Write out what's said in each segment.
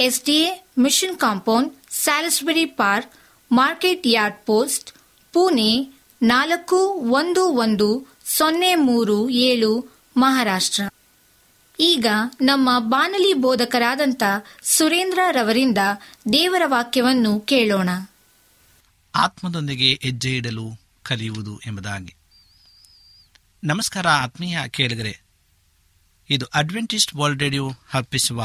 SDA mission compound, Salisbury park, market yard post, Pune ನಾಲ್ಕು ಒಂದು ಒಂದು ಸೊನ್ನೆ ಮೂರು ಏಳು, ಮಹಾರಾಷ್ಟ್ರ. ಈಗ ನಮ್ಮ ಬಾನಲಿ ಬೋಧಕರಾದಂಥ ಸುರೇಂದ್ರ ರವರಿಂದ ದೇವರ ವಾಕ್ಯವನ್ನು ಕೇಳೋಣ. ಆತ್ಮದೊಂದಿಗೆ ಹೆಜ್ಜೆ ಇಡಲು ಕಲಿಯುವುದು ಎಂಬುದಾಗಿ. ನಮಸ್ಕಾರ ಆತ್ಮೀಯ ಕೇಳಿದರೆ ಇದು ಅಡ್ವೆಂಟಿಸ್ಟ್ ವರ್ಲ್ಡ್ ರೇಡಿಯೋ ಅರ್ಪಿಸುವ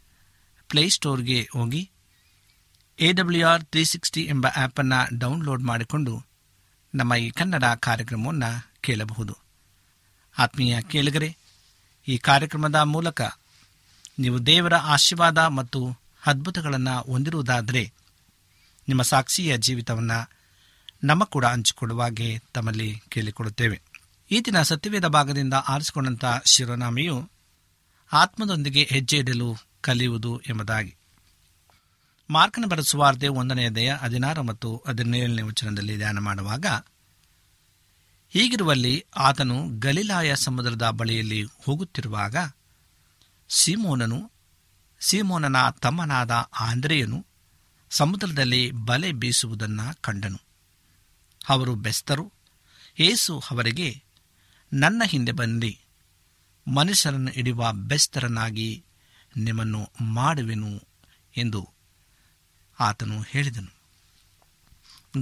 ಪ್ಲೇಸ್ಟೋರ್ಗೆ ಹೋಗಿ A W R three sixty ಎಂಬ ಆ್ಯಪನ್ನು ಡೌನ್ಲೋಡ್ ಮಾಡಿಕೊಂಡು ನಮ್ಮ ಈ ಕನ್ನಡ ಕಾರ್ಯಕ್ರಮವನ್ನು ಕೇಳಬಹುದು. ಆತ್ಮೀಯ ಕೇಳಿಗರೆ, ಈ ಕಾರ್ಯಕ್ರಮದ ಮೂಲಕ ನೀವು ದೇವರ ಆಶೀರ್ವಾದ ಮತ್ತು ಅದ್ಭುತಗಳನ್ನು ಹೊಂದಿರುವುದಾದರೆ ನಿಮ್ಮ ಸಾಕ್ಷಿಯ ಜೀವಿತವನ್ನು ನಮ್ಮ ಕೂಡ ಹಂಚಿಕೊಡುವಾಗೆ ತಮ್ಮಲ್ಲಿ ಕೇಳಿಕೊಡುತ್ತೇವೆ ಈ ದಿನ ಸತ್ಯವೇದ ಭಾಗದಿಂದ ಆರಿಸಿಕೊಂಡಂಥ ಶಿರೋನಾಮೆಯು ಆತ್ಮದೊಂದಿಗೆ ಹೆಜ್ಜೆ ಇಡಲು ಕಲಿಯುವುದು ಎಂಬುದಾಗಿ. ಮಾರ್ಕನ ಬರೆಸುವಾರ್ತೆ ಒಂದನೆಯ ದಯ ಹದಿನಾರು ಮತ್ತು ಹದಿನೇಳನೇ ವಚನದಲ್ಲಿ ಧ್ಯಾನ ಮಾಡುವಾಗ, ಹೀಗಿರುವಲ್ಲಿ ಆತನು ಗಲಿಲಾಯ ಸಮುದ್ರದ ಬಳಿಯಲ್ಲಿ ಹೋಗುತ್ತಿರುವಾಗ ಸೀಮೋನನು, ಸೀಮೋನನ ತಮ್ಮನಾದ ಆಂದ್ರೆಯನು ಸಮುದ್ರದಲ್ಲಿ ಬಲೆ ಬೀಸುವುದನ್ನು ಕಂಡನು. ಅವರು ಬೆಸ್ತರು ಏಸು ಅವರಿಗೆ, ನನ್ನ ಹಿಂದೆ ಬಂದು ಮನುಷ್ಯರನ್ನು ಹಿಡಿಯುವ ಬೆಸ್ತರನ್ನಾಗಿ ನಿಮ್ಮನ್ನು ಮಾಡುವೆನು ಎಂದು ಆತನು ಹೇಳಿದನು.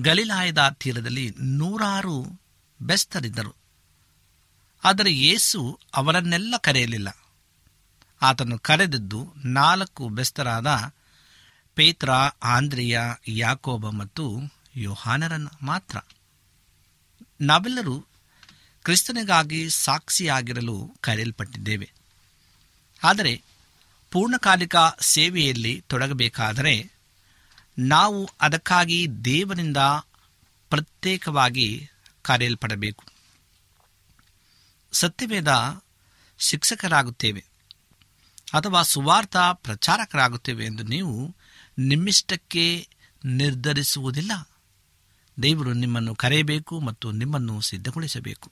ಗಲಿಲಾಯದ ತೀರದಲ್ಲಿ ನೂರಾರು ಬೆಸ್ತರಿದ್ದರು. ಆದರೆ ಯೇಸು ಅವರನ್ನೆಲ್ಲ ಕರೆಯಲಿಲ್ಲ. ಆತನು ಕರೆದಿದ್ದು ನಾಲ್ಕು ಬೆಸ್ತರಾದ ಪೇತ್ರ, ಆಂದ್ರಿಯ, ಯಾಕೋಬ ಮತ್ತು ಯೋಹಾನರನ್ನು ಮಾತ್ರ. ನಾವೆಲ್ಲರೂ ಕ್ರಿಸ್ತನಿಗಾಗಿ ಸಾಕ್ಷಿಯಾಗಿರಲು ಕರೆಯಲ್ಪಟ್ಟಿದ್ದೇವೆ. ಆದರೆ ಪೂರ್ಣಕಾಲಿಕ ಸೇವೆಯಲ್ಲಿ ತೊಡಗಬೇಕಾದರೆ ನಾವು ಅದಕ್ಕಾಗಿ ದೇವರಿಂದ ಪ್ರತ್ಯೇಕವಾಗಿ ಕರೆಯಲ್ಪಡಬೇಕು. ಸತ್ಯವೇದ ಶಿಕ್ಷಕರಾಗುತ್ತೇವೆ ಅಥವಾ ಸುವಾರ್ಥ ಪ್ರಚಾರಕರಾಗುತ್ತೇವೆ ಎಂದು ನೀವು ನಿಮ್ಮಿಷ್ಟಕ್ಕೆ ನಿರ್ಧರಿಸುವುದಿಲ್ಲ. ದೇವರು ನಿಮ್ಮನ್ನು ಕರೆಯಬೇಕು ಮತ್ತು ನಿಮ್ಮನ್ನು ಸಿದ್ಧಗೊಳಿಸಬೇಕು.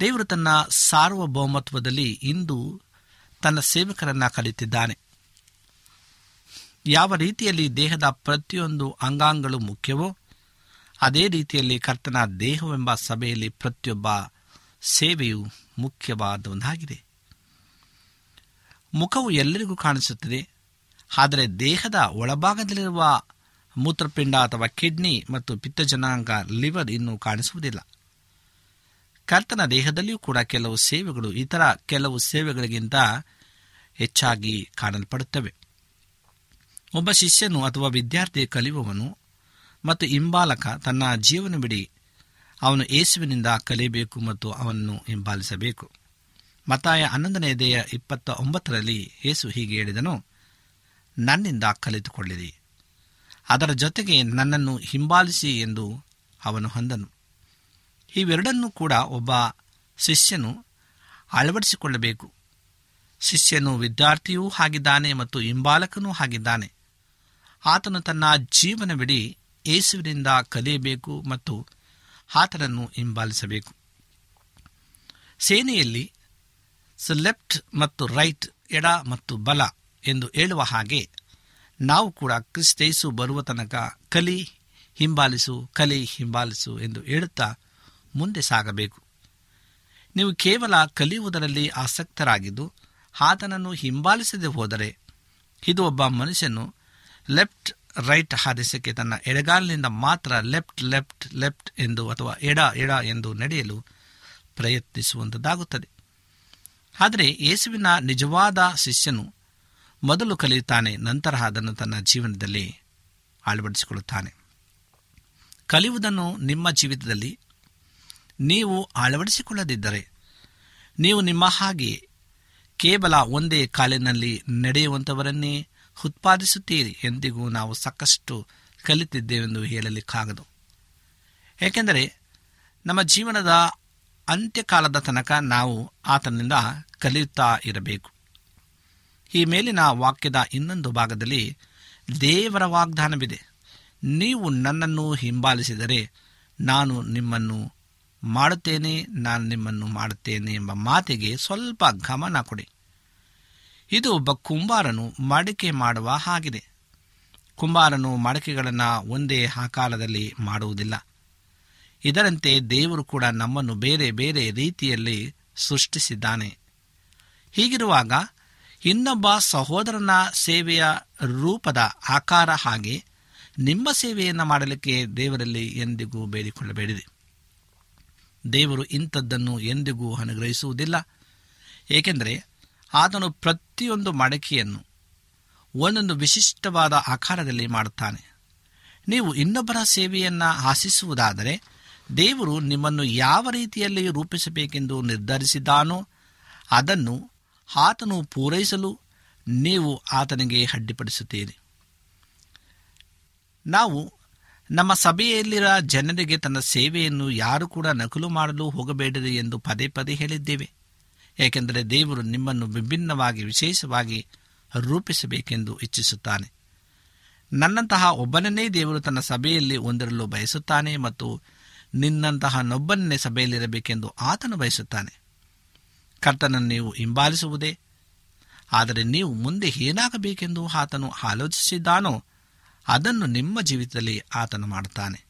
ದೇವರು ತನ್ನ ಸಾರ್ವಭೌಮತ್ವದಲ್ಲಿ ಇಂದು ತನ್ನ ಸೇವಕರನ್ನ ಕಲಿತಿದ್ದಾನೆ. ಯಾವ ರೀತಿಯಲ್ಲಿ ದೇಹದ ಪ್ರತಿಯೊಂದು ಅಂಗಾಂಗಗಳು ಮುಖ್ಯವೋ, ಅದೇ ರೀತಿಯಲ್ಲಿ ಕರ್ತನ ದೇಹವೆಂಬ ಸಭೆಯಲ್ಲಿ ಪ್ರತಿಯೊಬ್ಬ ಸೇವೆಯು ಮುಖ್ಯವಾದ ಒಂದಾಗಿದೆ ಮುಖವು ಎಲ್ಲರಿಗೂ ಕಾಣಿಸುತ್ತದೆ, ಆದರೆ ದೇಹದ ಒಳಭಾಗದಲ್ಲಿರುವ ಮೂತ್ರಪಿಂಡ ಅಥವಾ ಕಿಡ್ನಿ ಮತ್ತು ಪಿತ್ತಜನಾಂಗ, ಲಿವರ್ ಇನ್ನೂ ಕಾಣಿಸುವುದಿಲ್ಲ. ಕರ್ತನ ದೇಹದಲ್ಲಿಯೂ ಕೂಡ ಕೆಲವು ಸೇವೆಗಳು, ಇತರ ಕೆಲವು ಸೇವೆಗಳಿಗಿಂತ ಹೆಚ್ಚಾಗಿ ಕಾಣಲ್ಪಡುತ್ತವೆ. ಒಬ್ಬ ಶಿಷ್ಯನು ಅಥವಾ ವಿದ್ಯಾರ್ಥಿ ಕಲಿಯುವವನು ಮತ್ತು ಹಿಂಬಾಲಕ ತನ್ನ ಜೀವನ ಬಿಡಿ ಅವನು ಯೇಸುವಿನಿಂದ ಕಲಿಯಬೇಕು ಮತ್ತು ಅವನನ್ನು ಹಿಂಬಾಲಿಸಬೇಕು. ಮತಾಯ ಹನ್ನೊಂದನೇ ದೇಹ ಇಪ್ಪತ್ತ ಒಂಬತ್ತರಲ್ಲಿ ಯೇಸು ಹೀಗೆ ಹೇಳಿದನು, ನನ್ನಿಂದ ಕಲಿತುಕೊಳ್ಳಿರಿ. ಅದರ ಜೊತೆಗೆ ನನ್ನನ್ನು ಹಿಂಬಾಲಿಸಿ ಎಂದು ಅವನು ಅಂದನು. ಇವೆರಡನ್ನೂ ಕೂಡ ಒಬ್ಬ ಶಿಷ್ಯನು ಅಳವಡಿಸಿಕೊಳ್ಳಬೇಕು. ಶಿಷ್ಯನು ವಿದ್ಯಾರ್ಥಿಯೂ ಆಗಿದ್ದಾನೆ ಮತ್ತು ಹಿಂಬಾಲಕನೂ ಆಗಿದ್ದಾನೆ. ಆತನು ತನ್ನ ಜೀವನವಿಡಿ ಯೇಸುವಿನಿಂದ ಕಲಿಯಬೇಕು ಮತ್ತು ಆತನನ್ನು ಹಿಂಬಾಲಿಸಬೇಕು. ಸೇನೆಯಲ್ಲಿ ಲೆಫ್ಟ್ ಮತ್ತು ರೈಟ್ ಎಡ ಮತ್ತು ಬಲ ಎಂದು ಹೇಳುವ ಹಾಗೆ ನಾವು ಕೂಡ ಕ್ರಿಸ್ತೇಸು ಬರುವ ತನಕ ಕಲಿ ಹಿಂಬಾಲಿಸು ಕಲಿ ಹಿಂಬಾಲಿಸು ಎಂದು ಹೇಳುತ್ತಾ ಮುಂದೆ ಸಾಗಬೇಕು. ನೀವು ಕೇವಲ ಕಲಿಯುವುದರಲ್ಲಿ ಆಸಕ್ತರಾಗಿದ್ದು ಆತನನ್ನು ಹಿಂಬಾಲಿಸದೆ ಹೋದರೆ ಇದು ಒಬ್ಬ ಮನುಷ್ಯನು ಲೆಫ್ಟ್ ರೈಟ್ ಹಾದಿಸಕ್ಕೆ ತನ್ನ ಎಡಗಾಲಿನಿಂದ ಮಾತ್ರ ಲೆಫ್ಟ್ ಲೆಫ್ಟ್ ಲೆಫ್ಟ್ ಎಂದು ಅಥವಾ ಎಡ ಎಡ ಎಂದು ನಡೆಯಲು ಪ್ರಯತ್ನಿಸುವಂತಾಗುತ್ತದೆ ಆದರೆ ಯೇಸುವಿನ ನಿಜವಾದ ಶಿಷ್ಯನು ಮೊದಲು ಕಲಿಯುತ್ತಾನೆ, ನಂತರ ಅದನ್ನು ತನ್ನ ಜೀವನದಲ್ಲಿ ಅಳವಡಿಸಿಕೊಳ್ಳುತ್ತಾನೆ. ಕಲಿಯುವುದನ್ನು ನಿಮ್ಮ ಜೀವಿತದಲ್ಲಿ ನೀವು ಅಳವಡಿಸಿಕೊಳ್ಳದಿದ್ದರೆ, ನೀವು ನಿಮ್ಮ ಹಾಗೆ ಕೇವಲ ಒಂದೇ ಕಾಲಿನಲ್ಲಿ ನಡೆಯುವಂಥವರನ್ನೇ ಉತ್ಪಾದಿಸುತ್ತೀರಿ ಎಂದಿಗೂ ನಾವು ಸಾಕಷ್ಟು ಕಲಿತಿದ್ದೇವೆಂದು ಹೇಳಲಿಕ್ಕಾಗದು. ಏಕೆಂದರೆ ನಮ್ಮ ಜೀವನದ ಅಂತ್ಯಕಾಲದ ತನಕ ನಾವು ಆತನಿಂದ ಕಲಿಯುತ್ತಾ ಇರಬೇಕು. ಈ ಮೇಲಿನ ವಾಕ್ಯದ ಇನ್ನೊಂದು ಭಾಗದಲ್ಲಿ ದೇವರ ವಾಗ್ದಾನವಿದೆ. ನೀವು ನನ್ನನ್ನು ಹಿಂಬಾಲಿಸಿದರೆ ನಾನು ನಿಮ್ಮನ್ನು ಮಾಡುತ್ತೇನೆ, ನಾನು ನಿಮ್ಮನ್ನು ಮಾಡುತ್ತೇನೆ ಎಂಬ ಮಾತಿಗೆ ಸ್ವಲ್ಪ ಗಮನ ಕೊಡಿ. ಇದು ಒಬ್ಬ ಕುಂಬಾರನು ಮಡಿಕೆ ಮಾಡುವ ಹಾಗಿದೆ. ಕುಂಬಾರನು ಮಡಿಕೆಗಳನ್ನು ಒಂದೇ ಆಕಾರದಲ್ಲಿ ಮಾಡುವುದಿಲ್ಲ. ಇದರಂತೆ ದೇವರು ಕೂಡ ನಮ್ಮನ್ನು ಬೇರೆ ಬೇರೆ ರೀತಿಯಲ್ಲಿ ಸೃಷ್ಟಿಸಿದ್ದಾನೆ. ಹೀಗಿರುವಾಗ ಇನ್ನೊಬ್ಬ ಸಹೋದರನ ಸೇವೆಯ ರೂಪದ ಆಕಾರ ಹಾಗೆ ನಿಮ್ಮ ಸೇವೆಯನ್ನು ಮಾಡಲಿಕ್ಕೆ ದೇವರಲ್ಲಿ ಎಂದಿಗೂ ಬೇಡಿಕೊಳ್ಳಬೇಡಿರಿ. ದೇವರು ಇಂಥದ್ದನ್ನು ಎಂದಿಗೂ ಅನುಗ್ರಹಿಸುವುದಿಲ್ಲ. ಏಕೆಂದರೆ ಆತನು ಪ್ರತಿಯೊಂದು ಮಡಕೆಯನ್ನು ಒಂದೊಂದು ವಿಶಿಷ್ಟವಾದ ಆಕಾರದಲ್ಲಿ ಮಾಡುತ್ತಾನೆ. ನೀವು ಇನ್ನೊಬ್ಬರ ಸೇವೆಯನ್ನು ಆಶಿಸುವುದಾದರೆ ದೇವರು ನಿಮ್ಮನ್ನು ಯಾವ ರೀತಿಯಲ್ಲಿ ರೂಪಿಸಬೇಕೆಂದು ನಿರ್ಧರಿಸಿದ್ದಾನೋ ಅದನ್ನು ಆತನು ಪೂರೈಸಲು ನೀವು ಆತನಿಗೆ ಅಡ್ಡಿಪಡಿಸುತ್ತೀರಿ. ನಾವು ನಮ್ಮ ಸಭೆಯಲ್ಲಿರುವ ಜನರಿಗೆ ತನ್ನ ಸೇವೆಯನ್ನು ಯಾರು ಕೂಡ ನಕಲು ಮಾಡಲು ಹೋಗಬೇಡಿರಿ ಎಂದು ಪದೇ ಪದೇ ಹೇಳಿದ್ದೇವೆ. ಏಕೆಂದರೆ ದೇವರು ನಿಮ್ಮನ್ನು ವಿಭಿನ್ನವಾಗಿ, ವಿಶೇಷವಾಗಿ ರೂಪಿಸಬೇಕೆಂದು ಇಚ್ಛಿಸುತ್ತಾನೆ. ನನ್ನಂತಹ ಒಬ್ಬನನ್ನೇ ದೇವರು ತನ್ನ ಸಭೆಯಲ್ಲಿ ಹೊಂದಿರಲು ಬಯಸುತ್ತಾನೆ ಮತ್ತು ನಿನ್ನಂತಹ ನೊಬ್ಬನನ್ನೇ ಸಭೆಯಲ್ಲಿರಬೇಕೆಂದು ಆತನು ಬಯಸುತ್ತಾನೆ. ಕರ್ತನನ್ನು ನೀವು ಹಿಂಬಾಲಿಸುವುದೇ. ಆದರೆ ನೀವು ಮುಂದೆ ಏನಾಗಬೇಕೆಂದು ಆತನು ಆಲೋಚಿಸಿದ್ದಾನೋ ಅದನ್ನು ನಿಮ್ಮ ಜೀವಿತದಲ್ಲಿ ಆತನು ಮಾಡುತ್ತಾನೆ.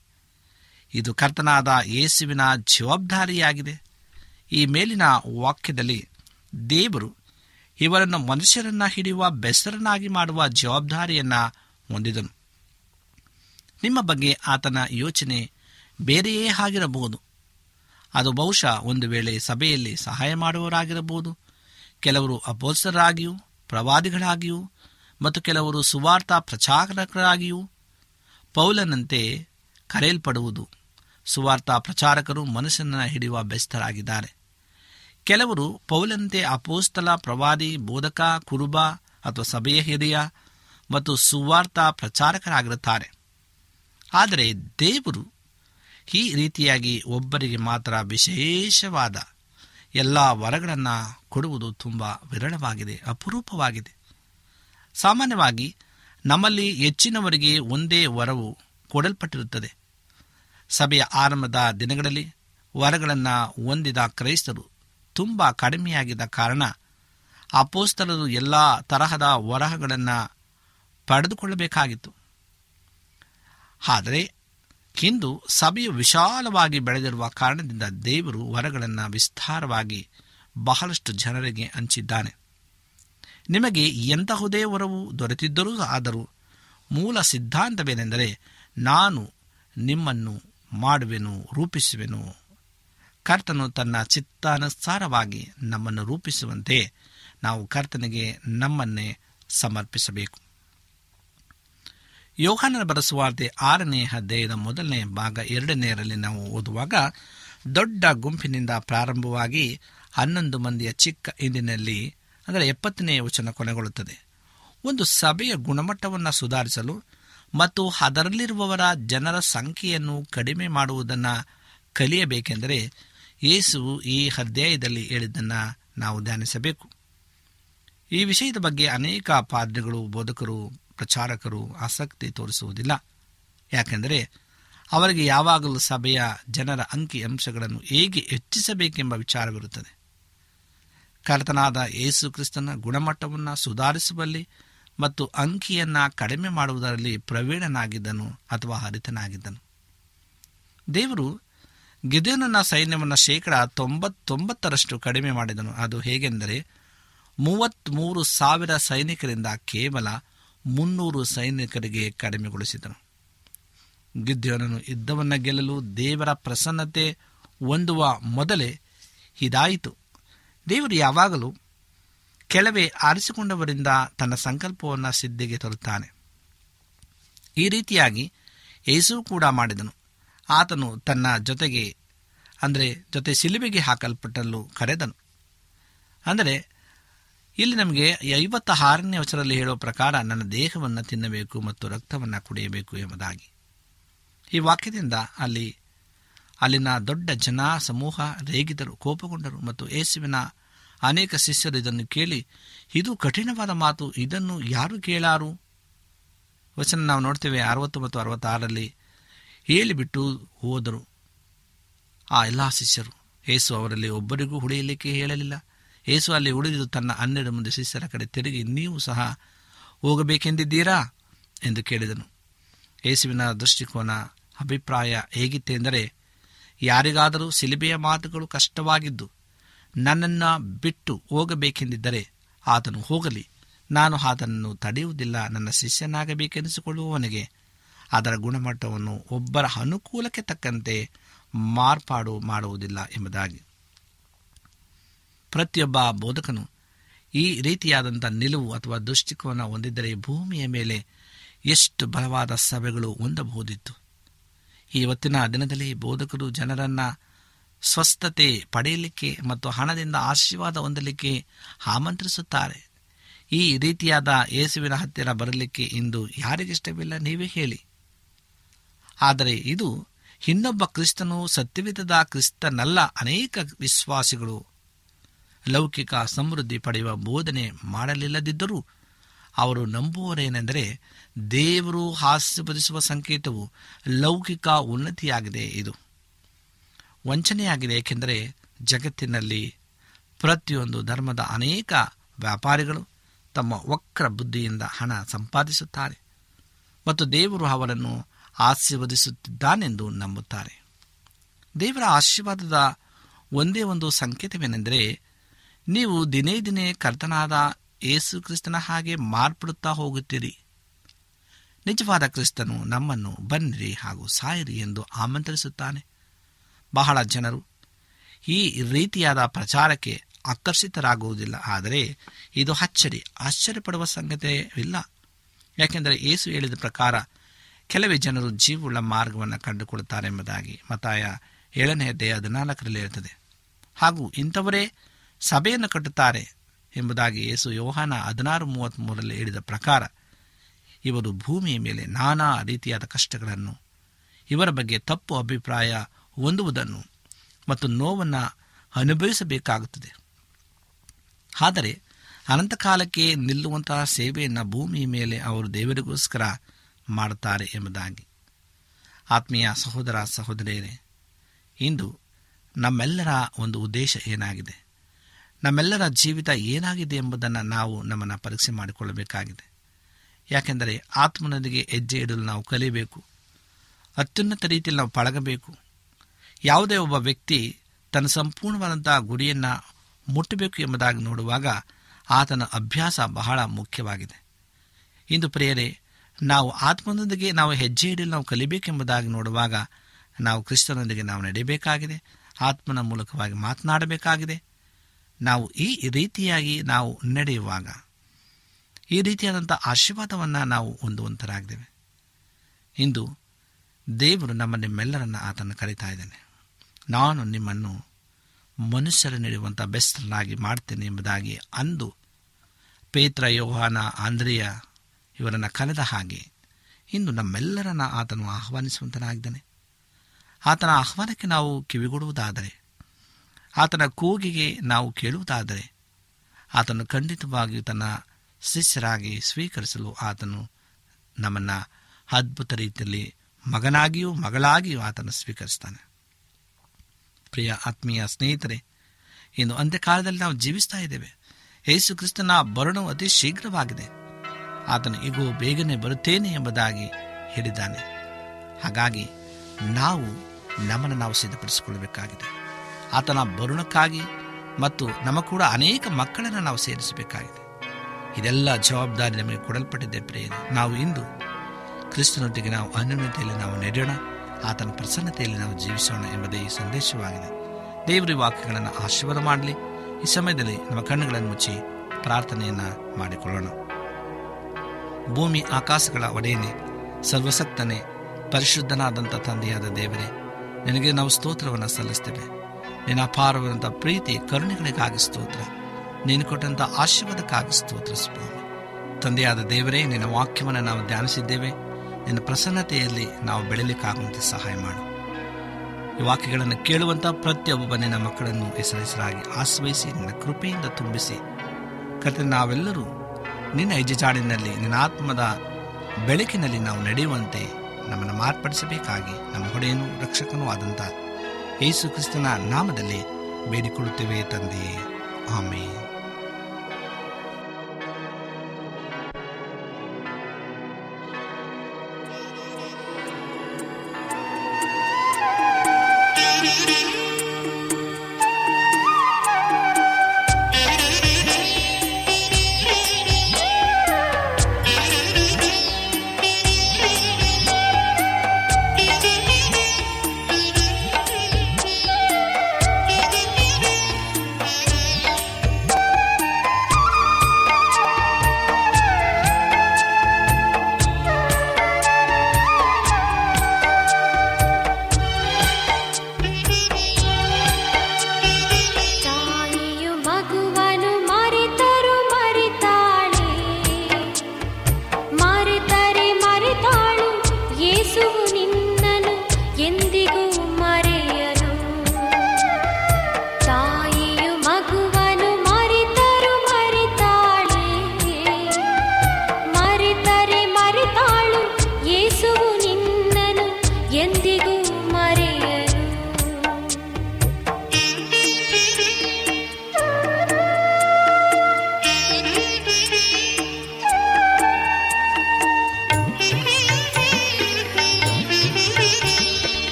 ಇದು ಕರ್ತನಾದ ಯೇಸುವಿನ ಜವಾಬ್ದಾರಿಯಾಗಿದೆ. ಈ ಮೇಲಿನ ವಾಕ್ಯದಲ್ಲಿ ದೇವರು ಇವರನ್ನು ಮನುಷ್ಯರನ್ನ ಹಿಡಿಯುವ ಬೆಸರನ್ನಾಗಿ ಮಾಡುವ ಜವಾಬ್ದಾರಿಯನ್ನು ಹೊಂದಿದನು. ನಿಮ್ಮ ಬಗ್ಗೆ ಆತನ ಯೋಚನೆ ಬೇರೆಯೇ ಆಗಿರಬಹುದು. ಅದು ಬಹುಶಃ ಒಂದು ವೇಳೆ ಸಭೆಯಲ್ಲಿ ಸಹಾಯ ಮಾಡುವವರಾಗಿರಬಹುದು. ಕೆಲವರು ಅಪೋಸರಾಗಿಯೂ ಪ್ರವಾದಿಗಳಾಗಿಯೂ ಮತ್ತು ಕೆಲವರು ಸುವಾರ್ತಾ ಪ್ರಚಾರಕರಾಗಿಯೂ ಪೌಲನಂತೆ ಕರೆಯಲ್ಪಡುವುದು. ಸುವಾರ್ತಾ ಪ್ರಚಾರಕರು ಮನಸ್ಸನ್ನು ಹಿಡಿಯುವ ಬೆಸ್ತರಾಗಿದ್ದಾರೆ. ಕೆಲವರು ಪೌಲಂತೆ ಅಪೋಸ್ತಲ, ಪ್ರವಾದಿ, ಬೋಧಕ, ಕುರುಬ ಅಥವಾ ಸಭೆಯ ಹಿರಿಯ ಮತ್ತು ಸುವಾರ್ತಾ ಪ್ರಚಾರಕರಾಗಿರುತ್ತಾರೆ. ಆದರೆ ದೇವರು ಈ ರೀತಿಯಾಗಿ ಒಬ್ಬರಿಗೆ ಮಾತ್ರ ವಿಶೇಷವಾದ ಎಲ್ಲ ವರಗಳನ್ನು ಕೊಡುವುದು ತುಂಬ ವಿರಳವಾಗಿದೆ, ಅಪರೂಪವಾಗಿದೆ. ಸಾಮಾನ್ಯವಾಗಿ ನಮ್ಮಲ್ಲಿ ಹೆಚ್ಚಿನವರಿಗೆ ಒಂದೇ ವರವು ಕೊಡಲ್ಪಟ್ಟಿರುತ್ತದೆ. ಸಭೆಯ ಆರಂಭದ ದಿನಗಳಲ್ಲಿ ವರಗಳನ್ನು ಹೊಂದಿದ ಕ್ರೈಸ್ತರು ತುಂಬ ಕಡಿಮೆಯಾಗಿದ್ದ ಕಾರಣ ಅಪೋಸ್ತಲರು ಎಲ್ಲ ತರಹದ ವರಹಗಳನ್ನು ಪಡೆದುಕೊಳ್ಳಬೇಕಾಗಿತ್ತು. ಆದರೆ ಇಂದು ಸಭೆಯು ವಿಶಾಲವಾಗಿ ಬೆಳೆದಿರುವ ಕಾರಣದಿಂದ ದೇವರು ವರಗಳನ್ನು ವಿಸ್ತಾರವಾಗಿ ಬಹಳಷ್ಟು ಜನರಿಗೆ ಹಂಚಿದ್ದಾನೆ. ನಿಮಗೆ ಎಂತಹುದೇ ವರವು ದೊರೆತಿದ್ದರೂ ಆದರೂ ಮೂಲ ಸಿದ್ಧಾಂತವೇನೆಂದರೆ ನಾನು ನಿಮ್ಮನ್ನು ಮಾಡುವೆನು, ರೂಪಿಸುವೆನು. ಕರ್ತನು ತನ್ನ ಚಿತ್ತಾನುಸಾರವಾಗಿ ನಮ್ಮನ್ನು ರೂಪಿಸುವಂತೆ ನಾವು ಕರ್ತನಿಗೆ ನಮ್ಮನ್ನೇ ಸಮರ್ಪಿಸಬೇಕು. ಯೋಹಾನನ ಬರೆಸುವಾರ್ತೆ ಆರನೇ ಅಧ್ಯಾಯದ ಮೊದಲನೇ ಭಾಗ ಎರಡನೆಯರಲ್ಲಿ ನಾವು ಓದುವಾಗ ದೊಡ್ಡ ಗುಂಪಿನಿಂದ ಪ್ರಾರಂಭವಾಗಿ ಹನ್ನೊಂದು ಮಂದಿಯ ಚಿಕ್ಕ ಇಂದಿನಲ್ಲಿ ಅಂದರೆ ಎಪ್ಪತ್ತನೇ ವಚನ ಕೊನೆಗೊಳ್ಳುತ್ತದೆ. ಒಂದು ಸಭೆಯ ಗುಣಮಟ್ಟವನ್ನು ಸುಧಾರಿಸಲು ಮತ್ತು ಅದರಲ್ಲಿರುವವರ ಜನರ ಸಂಖ್ಯೆಯನ್ನು ಕಡಿಮೆ ಮಾಡುವುದನ್ನು ಕಲಿಯಬೇಕೆಂದರೆ ಯೇಸು ಈ ಅಧ್ಯಾಯದಲ್ಲಿ ಹೇಳಿದ್ದನ್ನು ನಾವು ಧ್ಯಾನಿಸಬೇಕು. ಈ ವಿಷಯದ ಬಗ್ಗೆ ಅನೇಕ ಪಾದ್ರಿಗಳು, ಬೋಧಕರು, ಪ್ರಚಾರಕರು ಆಸಕ್ತಿ ತೋರಿಸುವುದಿಲ್ಲ. ಯಾಕೆಂದರೆ ಅವರಿಗೆ ಯಾವಾಗಲೂ ಸಭೆಯ ಜನರ ಅಂಕಿ ಅಂಶಗಳನ್ನು ಹೇಗೆ ಹೆಚ್ಚಿಸಬೇಕೆಂಬ ವಿಚಾರವಿರುತ್ತದೆ. ಕರ್ತನಾದ ಯೇಸು ಕ್ರಿಸ್ತನ ಗುಣಮಟ್ಟವನ್ನು ಸುಧಾರಿಸುವಲ್ಲಿ ಮತ್ತು ಅಂಕಿಯನ್ನು ಕಡಿಮೆ ಮಾಡುವುದರಲ್ಲಿ ಪ್ರವೀಣನಾಗಿದ್ದನು ಅಥವಾ ಹರಿತನಾಗಿದ್ದನು. ದೇವರು ಗಿದೇನನ ಸೈನ್ಯವನ್ನು ಶೇಕಡ ತೊಂಬತ್ತೊಂಬತ್ತರಷ್ಟು ಕಡಿಮೆ ಮಾಡಿದನು. ಅದು ಹೇಗೆಂದರೆ ಮೂವತ್ತ್ಮೂರು ಸಾವಿರ ಸೈನಿಕರಿಂದ ಕೇವಲ ಮುನ್ನೂರು ಸೈನಿಕರಿಗೆ ಕಡಿಮೆಗೊಳಿಸಿದನು. ಗಿದ್ಯೋನನು ಯುದ್ಧವನ್ನು ಗೆಲ್ಲಲು ದೇವರ ಪ್ರಸನ್ನತೆ ಹೊಂದುವ ಮೊದಲೇ ಇದಾಯಿತು ದೇವರು ಯಾವಾಗಲೂ ಕೆಲವೇ ಆರಿಸಿಕೊಂಡವರಿಂದ ತನ್ನ ಸಂಕಲ್ಪವನ್ನು ಸಿದ್ಧಿಗೆ ತರುತ್ತಾನೆ. ಈ ರೀತಿಯಾಗಿ ಯೇಸು ಕೂಡ ಮಾಡಿದನು. ಆತನು ತನ್ನ ಜೊತೆಗೆ, ಅಂದರೆ ಜೊತೆ ಸಿಲುಬೆಗೆ ಹಾಕಲ್ಪಟ್ಟಲು ಕರೆದನು. ಅಂದರೆ, ಇಲ್ಲಿ ನಮಗೆ ಐವತ್ತ ಆರನೇ ವಚನದಲ್ಲಿ ಹೇಳುವ ಪ್ರಕಾರ ನನ್ನ ದೇಹವನ್ನು ತಿನ್ನಬೇಕು ಮತ್ತು ರಕ್ತವನ್ನು ಕುಡಿಯಬೇಕು ಎಂಬುದಾಗಿ. ಈ ವಾಕ್ಯದಿಂದ ಅಲ್ಲಿ ಅಲ್ಲಿನ ದೊಡ್ಡ ಜನ ಸಮೂಹ ರೇಗಿದರು, ಕೋಪಗೊಂಡರು ಮತ್ತು ಯೇಸುವಿನ ಅನೇಕ ಶಿಷ್ಯರು ಇದನ್ನು ಕೇಳಿ, ಇದು ಕಠಿಣವಾದ ಮಾತು, ಇದನ್ನು ಯಾರು ಕೇಳಾರು? ವಚನ ನಾವು ನೋಡ್ತೇವೆ ಅರವತ್ತು ಮತ್ತು ಅರವತ್ತಾರರಲ್ಲಿ ಹೇಳಿಬಿಟ್ಟು ಹೋದರು. ಆ ಎಲ್ಲ ಶಿಷ್ಯರು ಏಸು ಅವರಲ್ಲಿ ಒಬ್ಬರಿಗೂ ಉಳಿಯಲಿಕ್ಕೆ ಹೇಳಲಿಲ್ಲ. ಏಸು ಅಲ್ಲಿ ಉಳಿದು ತನ್ನ ಹನ್ನೆರಡು ಮಂದಿ ಶಿಷ್ಯರ ಕಡೆ ತಿರುಗಿ, ನೀವು ಸಹ ಹೋಗಬೇಕೆಂದಿದ್ದೀರಾ? ಎಂದು ಕೇಳಿದನು. ಯೇಸುವಿನ ದೃಷ್ಟಿಕೋನ, ಅಭಿಪ್ರಾಯ ಹೇಗಿತ್ತೆಂದರೆ ಯಾರಿಗಾದರೂ ಸಿಲಿಬೆಯ ಮಾತುಗಳು ಕಷ್ಟವಾಗಿದ್ದು ನನ್ನನ್ನು ಬಿಟ್ಟು ಹೋಗಬೇಕೆಂದಿದ್ದರೆ ಆತನು ಹೋಗಲಿ. ನಾನು ಆತನನ್ನು ತಡೆಯುವುದಿಲ್ಲ. ನನ್ನ ಶಿಷ್ಯನಾಗಬೇಕೆನಿಸಿಕೊಳ್ಳುವವನಿಗೆ ಅದರ ಗುಣಮಟ್ಟವನ್ನು ಒಬ್ಬರ ಅನುಕೂಲಕ್ಕೆ ತಕ್ಕಂತೆ ಮಾರ್ಪಾಡು ಮಾಡುವುದಿಲ್ಲ ಎಂಬುದಾಗಿ. ಪ್ರತಿಯೊಬ್ಬ ಬೋಧಕನು ಈ ರೀತಿಯಾದಂಥ ನಿಲುವು ಅಥವಾ ದೃಷ್ಟಿಕೋನ ಹೊಂದಿದ್ದರೆ ಭೂಮಿಯ ಮೇಲೆ ಎಷ್ಟು ಬಲವಾದ ಸಭೆಗಳು ಹೊಂದಬಹುದಿತ್ತು. ಇವತ್ತಿನ ದಿನದಲ್ಲಿ ಬೋಧಕರು ಜನರನ್ನು ಸ್ವಸ್ಥತೆ ಪಡೆಯಲಿಕ್ಕೆ ಮತ್ತು ಹಣದಿಂದ ಆಶೀರ್ವಾದ ಹೊಂದಲಿಕ್ಕೆ ಆಮಂತ್ರಿಸುತ್ತಾರೆ. ಈ ರೀತಿಯಾದ ಯೇಸುವಿನ ಹತ್ತಿರ ಬರಲಿಕ್ಕೆ ಇಂದು ಯಾರಿಗಿಷ್ಟವಿಲ್ಲ ನೀವೇ ಹೇಳಿ. ಆದರೆ ಇದು ಇನ್ನೊಬ್ಬ ಕ್ರಿಸ್ತನು ಸತ್ಯವಿಧದ ಕ್ರಿಸ್ತನಲ್ಲ ಅನೇಕ ವಿಶ್ವಾಸಿಗಳು. ಲೌಕಿಕ ಸಮೃದ್ಧಿ ಪಡೆಯುವ ಬೋಧನೆ ಮಾಡಲಿಲ್ಲದಿದ್ದರೂ ಅವರು ನಂಬುವರೇನೆಂದರೆ ದೇವರು ಹಾಸ್ಯಪಡಿಸುವ ಸಂಕೇತವು ಲೌಕಿಕ ಉನ್ನತಿಯಾಗಿದೆ ಇದು. ವಂಚನೆಯಾಗಿದೆ ಏಕೆಂದರೆ ಜಗತ್ತಿನಲ್ಲಿ ಪ್ರತಿಯೊಂದು ಧರ್ಮದ ಅನೇಕ ವ್ಯಾಪಾರಿಗಳು ತಮ್ಮ ವಕ್ರ ಬುದ್ಧಿಯಿಂದ ಹಣ ಸಂಪಾದಿಸುತ್ತಾರೆ ಮತ್ತು ದೇವರು ಅವರನ್ನು ಆಶೀರ್ವದಿಸುತ್ತಿದ್ದಾನೆಂದು ನಂಬುತ್ತಾರೆ. ದೇವರ ಆಶೀರ್ವಾದದ ಒಂದೇ ಒಂದು ಸಂಕೇತವೇನೆಂದರೆ ನೀವು ದಿನೇ ದಿನೇ ಕರ್ತನಾದ ಯೇಸು ಕ್ರಿಸ್ತನ ಹಾಗೆ ಮಾರ್ಪಡುತ್ತಾ ಹೋಗುತ್ತೀರಿ. ನಿಜವಾದ ಕ್ರಿಸ್ತನು ನಮ್ಮನ್ನು ಬನ್ನಿರಿ ಹಾಗೂ ಸಾಯಿರಿ ಎಂದು ಆಮಂತ್ರಿಸುತ್ತಾನೆ. ಬಹಳ ಜನರು ಈ ರೀತಿಯಾದ ಪ್ರಚಾರಕ್ಕೆ ಆಕರ್ಷಿತರಾಗುವುದಿಲ್ಲ, ಆದರೆ ಇದು ಅಚ್ಚರಿ, ಆಶ್ಚರ್ಯಪಡುವ ಸಂಗತಿಯಿಲ್ಲ ಯಾಕೆಂದರೆ ಏಸು ಹೇಳಿದ ಪ್ರಕಾರ ಕೆಲವೇ ಜನರು ಜೀವವುಳ್ಳ ಮಾರ್ಗವನ್ನು ಕಂಡುಕೊಳ್ಳುತ್ತಾರೆ ಎಂಬುದಾಗಿ ಮತಾಯ ಏಳನೇ ಅಧ್ಯಾಯ ಹದಿನಾಲ್ಕರಲ್ಲಿ ಇರುತ್ತದೆ. ಹಾಗೂ ಇಂಥವರೇ ಸಭೆಯನ್ನು ಕಟ್ಟುತ್ತಾರೆ ಎಂಬುದಾಗಿ ಯೇಸು ಯೋಹಾನ ಹದಿನಾರು ಮೂವತ್ತ್ಮೂರರಲ್ಲಿ ಹೇಳಿದ ಪ್ರಕಾರ, ಇವರು ಭೂಮಿಯ ಮೇಲೆ ನಾನಾ ರೀತಿಯಾದ ಕಷ್ಟಗಳನ್ನು, ಇವರ ಬಗ್ಗೆ ತಪ್ಪು ಅಭಿಪ್ರಾಯ ಹೊಂದುವುದನ್ನು ಮತ್ತು ನೋವನ್ನು ಅನುಭವಿಸಬೇಕಾಗುತ್ತದೆ. ಆದರೆ ಅನಂತಕಾಲಕ್ಕೆ ನಿಲ್ಲುವಂತಹ ಸೇವೆಯನ್ನು ಭೂಮಿಯ ಮೇಲೆ ಅವರು ದೇವರಿಗೋಸ್ಕರ ಮಾಡುತ್ತಾರೆ ಎಂಬುದಾಗಿ. ಆತ್ಮೀಯ ಸಹೋದರ ಸಹೋದರಿಯರೇ, ಇಂದು ನಮ್ಮೆಲ್ಲರ ಒಂದು ಉದ್ದೇಶ ಏನಾಗಿದೆ? ನಮ್ಮೆಲ್ಲರ ಜೀವಿತ ಏನಾಗಿದೆ ಎಂಬುದನ್ನು ನಾವು ನಮ್ಮನ್ನು ಪರೀಕ್ಷೆ ಮಾಡಿಕೊಳ್ಳಬೇಕಾಗಿದೆ. ಯಾಕೆಂದರೆ ಆತ್ಮನೊಂದಿಗೆ ಹೆಜ್ಜೆ ಇಡಲು ನಾವು ಕಲಿಯಬೇಕು ಅತ್ಯುನ್ನತ ರೀತಿಯಲ್ಲಿ ನಾವು ಪಳಗಬೇಕು. ಯಾವುದೇ ಒಬ್ಬ ವ್ಯಕ್ತಿ ತನ್ನ ಸಂಪೂರ್ಣವಾದಂತಹ ಗುರಿಯನ್ನು ಮುಟ್ಟಬೇಕು ಎಂಬುದಾಗಿ ನೋಡುವಾಗ ಆತನ ಅಭ್ಯಾಸ ಬಹಳ ಮುಖ್ಯವಾಗಿದೆ. ಇಂದು ಪ್ರಿಯರೇ, ನಾವು ಆತ್ಮನೊಂದಿಗೆ ನಾವು ಹೆಜ್ಜೆ ಇಡಲು ನಾವು ಕಲಿಬೇಕೆಂಬುದಾಗಿ ನೋಡುವಾಗ ನಾವು ಕ್ರಿಸ್ತನೊಂದಿಗೆ ನಾವು ನಡೆಯಬೇಕಾಗಿದೆ. ಆತ್ಮನ ಮೂಲಕವಾಗಿ ಮಾತನಾಡಬೇಕಾಗಿದೆ. ನಾವು ಈ ರೀತಿಯಾಗಿ ನಾವು ನಡೆಯುವಾಗ, ಈ ರೀತಿಯಾದಂಥ ಆಶೀರ್ವಾದವನ್ನು ನಾವು ಹೊಂದುವಂತರಾಗಿದ್ದೇವೆ ಇಂದು ದೇವರು ನಮ್ಮ ನಿಮ್ಮೆಲ್ಲರನ್ನು ಆತನ ಕರೀತಾ ಇದ್ದಾನೆ. ನಾನು ನಿಮ್ಮನ್ನು ಮನುಷ್ಯರ ನೀಡುವಂಥ ಬೆಸ್ತರನ್ನಾಗಿ ಮಾಡ್ತೇನೆ ಎಂಬುದಾಗಿ ಅಂದು ಪೇತ್ರ, ಯೋಹಾನ, ಆಂದ್ರಿಯ ಇವರನ್ನು ಕರೆದ ಹಾಗೆ ಇಂದು ನಮ್ಮೆಲ್ಲರನ್ನ ಆತನು ಆಹ್ವಾನಿಸುವಂತನಾಗಿದ್ದಾನೆ. ಆತನ ಆಹ್ವಾನಕ್ಕೆ ನಾವು ಕಿವಿಗೊಡುವುದಾದರೆ ಆತನ ಕೂಗಿಗೆ ನಾವು ಕೇಳುವುದಾದರೆ ಆತನು ಖಂಡಿತವಾಗಿಯೂ ತನ್ನ ಶಿಷ್ಯರಾಗಿ ಸ್ವೀಕರಿಸಲು ಆತನು ನಮ್ಮನ್ನು ಅದ್ಭುತ ರೀತಿಯಲ್ಲಿ ಮಗನಾಗಿಯೂ ಮಗಳಾಗಿಯೂ ಆತನು ಸ್ವೀಕರಿಸ್ತಾನೆ. ಪ್ರಿಯ ಆತ್ಮೀಯ ಸ್ನೇಹಿತರೆ, ಇನ್ನು ಅಂತ್ಯಕಾಲದಲ್ಲಿ ನಾವು ಜೀವಿಸ್ತಾ ಇದ್ದೇವೆ. ಯೇಸು ಕ್ರಿಸ್ತನ ಬರಣವು ಅತಿ ಶೀಘ್ರವಾಗಿದೆ. ಆತನು ಈಗೂ ಬೇಗನೆ ಬರುತ್ತೇನೆ ಎಂಬುದಾಗಿ ಹೇಳಿದ್ದಾನೆ. ಹಾಗಾಗಿ ನಾವು ನಮ್ಮನ್ನು ನಾವು ಸಿದ್ಧಪಡಿಸಿಕೊಳ್ಳಬೇಕಾಗಿದೆ. ಆತನ ಬರುಣಕ್ಕಾಗಿ ಮತ್ತು ನಮ್ಮ ಕೂಡ ಅನೇಕ ಮಕ್ಕಳನ್ನು ನಾವು ಸೇರಿಸಬೇಕಾಗಿದೆ. ಇದೆಲ್ಲ ಜವಾಬ್ದಾರಿ ನಮಗೆ ಕೊಡಲ್ಪಟ್ಟಿದೆ ಪ್ರಿಯರೇ. ನಾವು ಇಂದು ಕ್ರಿಸ್ತನೊಟ್ಟಿಗೆ ನಾವು ಅನ್ಯೂನ್ಯತೆಯಲ್ಲಿ ನಾವು ನಡೆಯೋಣ, ಆತನ ಪ್ರಸನ್ನತೆಯಲ್ಲಿ ನಾವು ಜೀವಿಸೋಣ ಎಂಬುದೇ ಈ ಸಂದೇಶವಾಗಿದೆ. ದೇವರಿ ವಾಕ್ಯಗಳನ್ನು ಆಶೀರ್ವಾದ ಮಾಡಲಿ. ಈ ಸಮಯದಲ್ಲಿ ನಮ್ಮ ಕಣ್ಣುಗಳನ್ನು ಮುಚ್ಚಿ ಪ್ರಾರ್ಥನೆಯನ್ನು ಮಾಡಿಕೊಳ್ಳೋಣ. ಭೂಮಿ ಆಕಾಶಗಳ ಒಡೆಯನೆ ಸರ್ವಸಕ್ತನೇ ಪರಿಶುದ್ಧನಾದಂಥ ತಂದೆಯಾದ ದೇವರೇ, ನಿನಗೆ ನಾವು ಸ್ತೋತ್ರವನ್ನು ಸಲ್ಲಿಸ್ತೇವೆ. ನಿನ್ನ ಅಪಾರವಾದಂಥ ಪ್ರೀತಿ ಕರುಣೆಗಳಿಗಾಗಿ ಸ್ತೋತ್ರ. ನೀನು ಕೊಟ್ಟಂಥ ಆಶೀರ್ವಾದಕ್ಕಾಗಿ ಸ್ತೋತ್ರ ಸ್ವಾಮಿ ತಂದೆಯಾದ ದೇವರೇ, ನಿನ್ನ ವಾಕ್ಯವನ್ನು ನಾವು ಧ್ಯಾನಿಸಿದ್ದೇವೆ. ನಿನ್ನ ಪ್ರಸನ್ನತೆಯಲ್ಲಿ ನಾವು ಬೆಳಲಿಕ್ಕಾಗುವಂತೆ ಸಹಾಯ ಮಾಡು. ಈ ವಾಕ್ಯಗಳನ್ನು ಕೇಳುವಂಥ ಪ್ರತಿಯೊಬ್ಬ ನಿನ್ನ ಮಕ್ಕಳನ್ನು ಹೆಸರೆಸರಾಗಿ ಆಶ್ರಯಿಸಿ, ನಿನ್ನ ಕೃಪೆಯಿಂದ ತುಂಬಿಸಿ. ಕತೆ ನಾವೆಲ್ಲರೂ ನಿನ್ನ ಹೆಜ್ಜೆಜಾಡಿನಲ್ಲಿ, ನಿನ್ನ ಆತ್ಮದ ಬೆಳಕಿನಲ್ಲಿ ನಾವು ನಡೆಯುವಂತೆ ನಮ್ಮನ್ನು ಮಾರ್ಪಡಿಸಬೇಕಾಗಿ ನಮ್ಮ ಹೊಡೆಯನು ರಕ್ಷಕನೂ ಆದಂಥ ಯೇಸು ಕ್ರಿಸ್ತನ ನಾಮದಲ್ಲಿ ಬೇಡಿಕೊಳ್ಳುತ್ತೇವೆ ತಂದೆಯೇ. ಆಮೇಲೆ